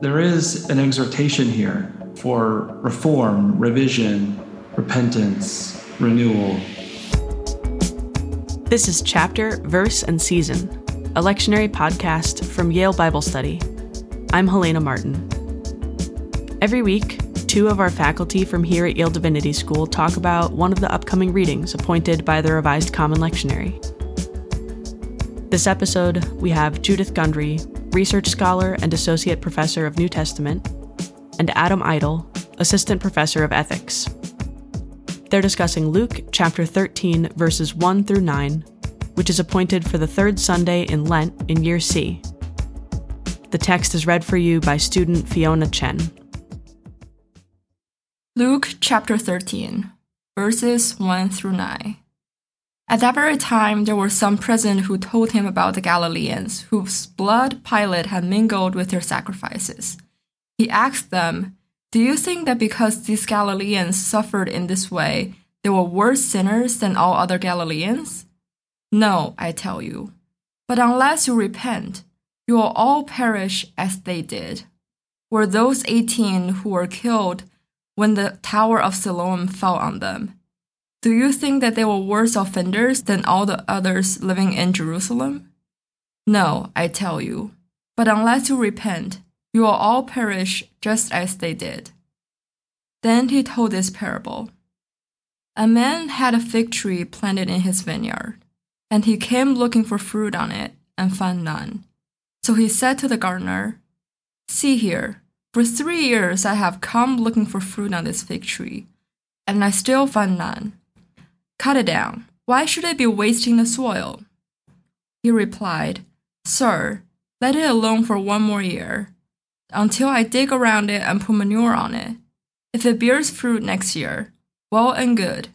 there is an exhortation here for reform, revision, repentance, renewal. This is Chapter, Verse, and Season, a lectionary podcast from Yale Bible Study. I'm Helena Martin. Every week, two of our faculty from here at Yale Divinity School talk about one of the upcoming readings appointed by the Revised Common Lectionary. This episode, we have Judith Gundry, research scholar and associate professor of New Testament, and Adam Eitel, assistant professor of ethics. They're discussing Luke chapter 13, verses 1 through 9, which is appointed for the third Sunday in Lent in year C. The text is read for you by student Fiona Chen. Luke chapter 13, verses 1 through 9. At that very time, there were some present who told him about the Galileans, whose blood Pilate had mingled with their sacrifices. He asked them, Do you think that because these Galileans suffered in this way, they were worse sinners than all other Galileans? No, I tell you. But unless you repent, you will all perish as they did. Were those eighteen who were killed when the Tower of Siloam fell on them? Do you think that they were worse offenders than all the others living in Jerusalem? No, I tell you. But unless you repent, you will all perish just as they did. Then he told this parable A man had a fig tree planted in his vineyard, and he came looking for fruit on it and found none. So he said to the gardener, See here, for three years I have come looking for fruit on this fig tree, and I still find none. Cut it down. Why should it be wasting the soil? He replied, Sir, let it alone for one more year, until I dig around it and put manure on it. If it bears fruit next year, well and good.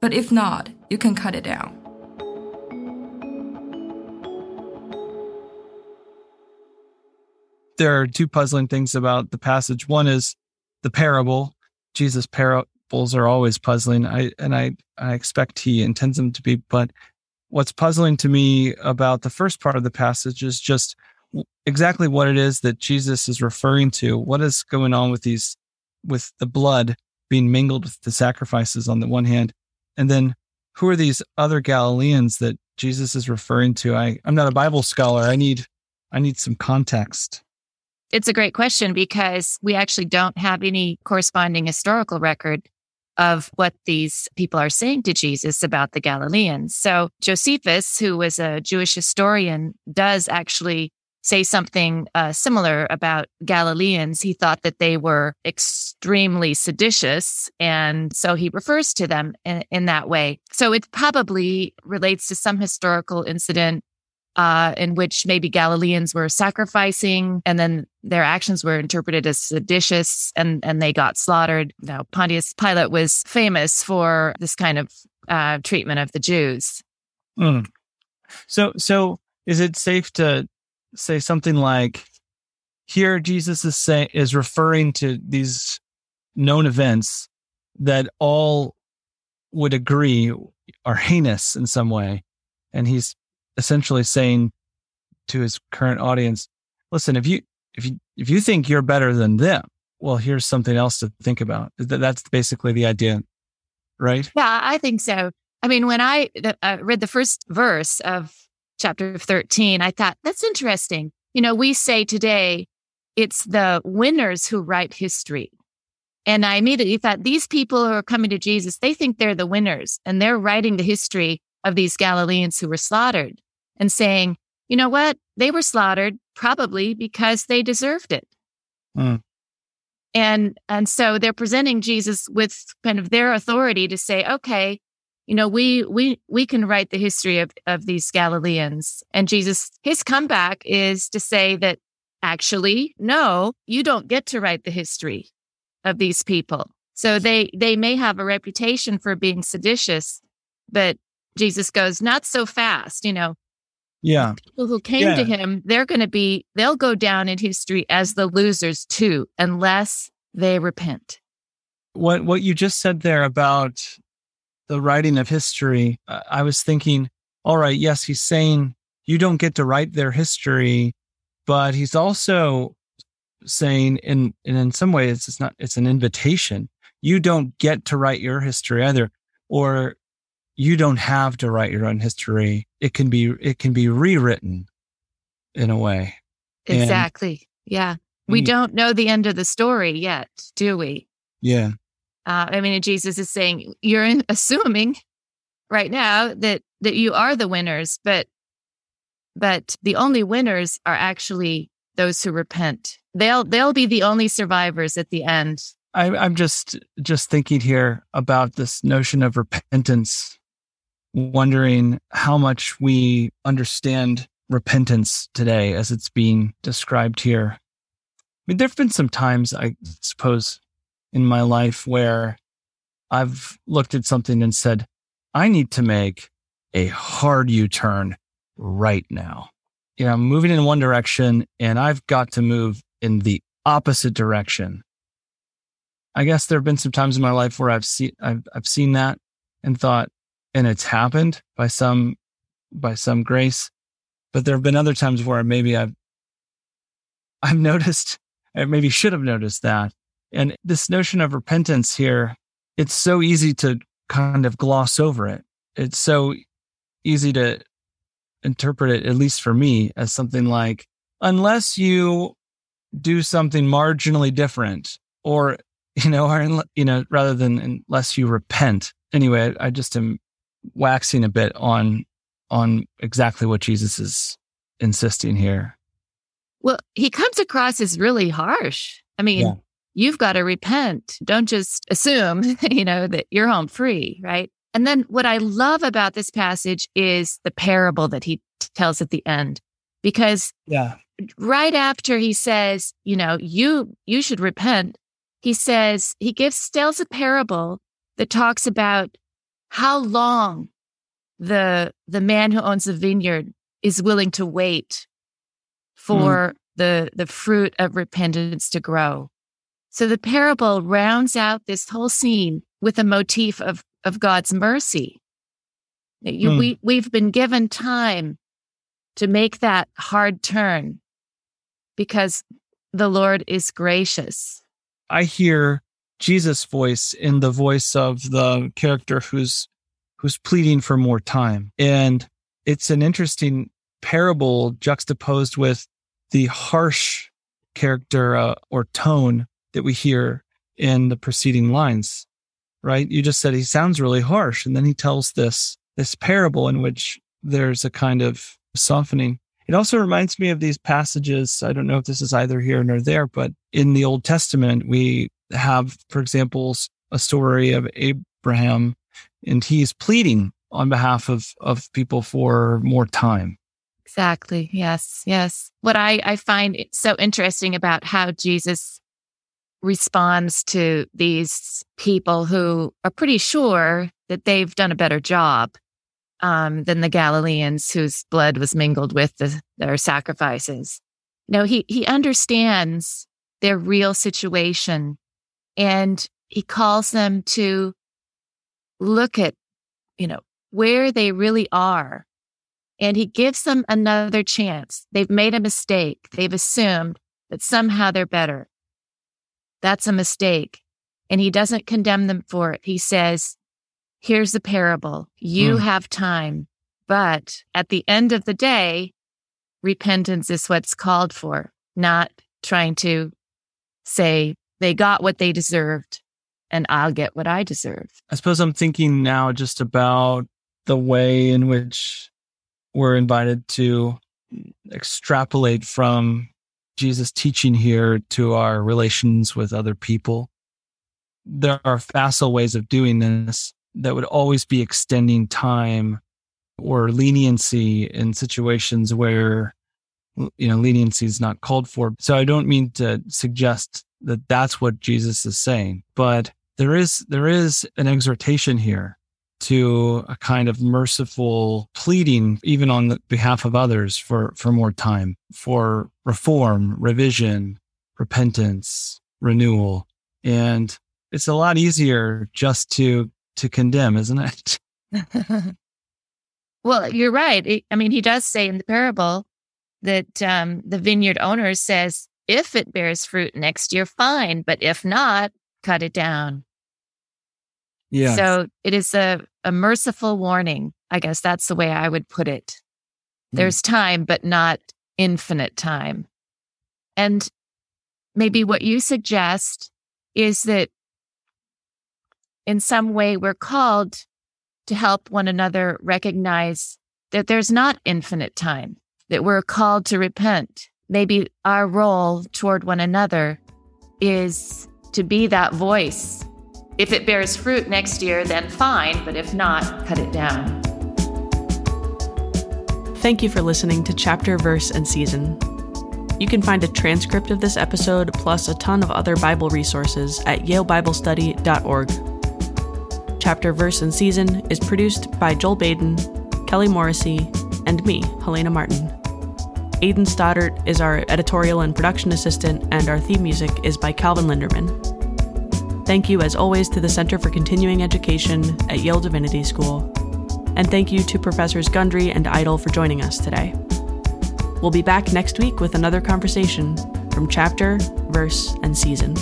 But if not, you can cut it down. There are two puzzling things about the passage. One is the parable. Jesus' par- Bulls are always puzzling. I and I I expect he intends them to be. But what's puzzling to me about the first part of the passage is just exactly what it is that Jesus is referring to. What is going on with these with the blood being mingled with the sacrifices on the one hand, and then who are these other Galileans that Jesus is referring to? I I'm not a Bible scholar. I need I need some context. It's a great question because we actually don't have any corresponding historical record of what these people are saying to Jesus about the Galileans. So Josephus, who was a Jewish historian, does actually say something uh, similar about Galileans. He thought that they were extremely seditious. And so he refers to them in, in that way. So it probably relates to some historical incident uh, in which maybe Galileans were sacrificing and then their actions were interpreted as seditious and, and they got slaughtered. Now, Pontius Pilate was famous for this kind of uh, treatment of the Jews. Mm. So, so is it safe to say something like, here Jesus is is referring to these known events that all would agree are heinous in some way, and he's essentially saying to his current audience, listen, if you if you if you think you're better than them, well, here's something else to think about. That's basically the idea, right? Yeah, I think so. I mean, when I uh, read the first verse of chapter 13, I thought that's interesting. You know, we say today it's the winners who write history. And I immediately thought these people who are coming to Jesus, they think they're the winners and they're writing the history of these Galileans who were slaughtered and saying, you know what? They were slaughtered probably because they deserved it. Mm. And, and so they're presenting Jesus with kind of their authority to say, okay, you know, we, we, we can write the history of, of these Galileans. And Jesus, his comeback is to say that actually, no, you don't get to write the history of these people. So they, they may have a reputation for being seditious, but Jesus goes, not so fast. You know, yeah. People who came yeah. to him, they're going to be, they'll go down in history as the losers too, unless they repent. What, what you just said there about the writing of history, I was thinking, all right, yes, he's saying you don't get to write their history, but he's also saying in and in some ways it's not it's an invitation. You don't get to write your history either, or you don't have to write your own history. It can be it can be rewritten in a way. And- Exactly. yeah. We Mm. don't know the end of the story yet, do we? yeah. Uh, I mean, Jesus is saying you're in, assuming right now that that you are the winners, but but the only winners are actually those who repent. They'll they'll be the only survivors at the end. I, I'm just just thinking here about this notion of repentance, wondering how much we understand repentance today as it's being described here. I mean, there have been some times, I suppose, in my life where I've looked at something and said, I need to make a hard U turn right now. You know, I'm moving in one direction and I've got to move in the opposite direction. I guess there have been some times in my life where I've seen I've I've seen that and thought, and it's happened by some by some grace. But there have been other times where maybe I've I've noticed, I maybe should have noticed that. And this notion of repentance here, it's so easy to kind of gloss over it. It's so easy to interpret it, at least for me, as something like, unless you do something marginally different, or you know, or you know, rather than unless you repent. Anyway, I just am waxing a bit on on exactly what Jesus is insisting here. Well, he comes across as really harsh. I mean, Yeah. you've got to repent. Don't just assume, you know, that you're home free, right? And then what I love about this passage is the parable that he t- tells at the end, because Yeah. right after he says, you know, you you should repent, he says he gives tells a parable that talks about how long the the man who owns the vineyard is willing to wait for the the fruit of repentance to grow. So the parable rounds out this whole scene with a motif of of God's mercy. You, Hmm. We we've been given time to make that hard turn because the Lord is gracious. I hear Jesus' voice in the voice of the character who's who's pleading for more time. And it's an interesting parable juxtaposed with the harsh character uh, or tone that we hear in the preceding lines. Right? You just said he sounds really harsh and then he tells this this parable in which there's a kind of softening. It also reminds me of these passages. I don't know if this is either here nor there, but in the Old Testament, we have, for example, a story of Abraham, and he's pleading on behalf of, of people for more time. Exactly. Yes. Yes. What I, I find so interesting about how Jesus responds to these people who are pretty sure that they've done a better job um, than the Galileans whose blood was mingled with the, their sacrifices. No, he, he understands their real situation and he calls them to look at, you know, where they really are and he gives them another chance. They've made a mistake. They've assumed that somehow they're better. That's a mistake. And he doesn't condemn them for it. He says, here's the parable. You Hmm. have time, but at the end of the day, repentance is what's called for, not trying to say they got what they deserved and I'll get what I deserve. I suppose I'm thinking now just about the way in which we're invited to extrapolate from Jesus' teaching here to our relations with other people. There are facile ways of doing this that would always be extending time or leniency in situations where you know leniency is not called for. So i don't mean to suggest that that's what jesus is saying but there is there is an exhortation here to a kind of merciful pleading even on the behalf of others for for more time for reform revision repentance renewal. And it's a lot easier just to to condemn isn't it? Well, you're right. I mean, he does say in the parable that um, the vineyard owner says, If it bears fruit next year, fine. But if not, cut it down. Yeah. So it is a, a merciful warning. I guess that's the way I would put it. Hmm. There's time, but not infinite time. And maybe what you suggest is that in some way we're called to help one another recognize that there's not infinite time, that we're called to repent. Maybe our role toward one another is to be that voice. If it bears fruit next year, then fine, but if not, cut it down. Thank you for listening to Chapter, Verse, and Season. You can find a transcript of this episode plus a ton of other Bible resources at yalebiblestudy.org. Chapter, Verse, and Season is produced by Joel Baden, Kelly Morrissey, and me, Helena Martin. Aidan Stoddart is our editorial and production assistant, and our theme music is by Calvin Linderman. Thank you, as always, to the Center for Continuing Education at Yale Divinity School. And thank you to Professors Gundry and Eitel for joining us today. We'll be back next week with another conversation from chapter, verse, and season.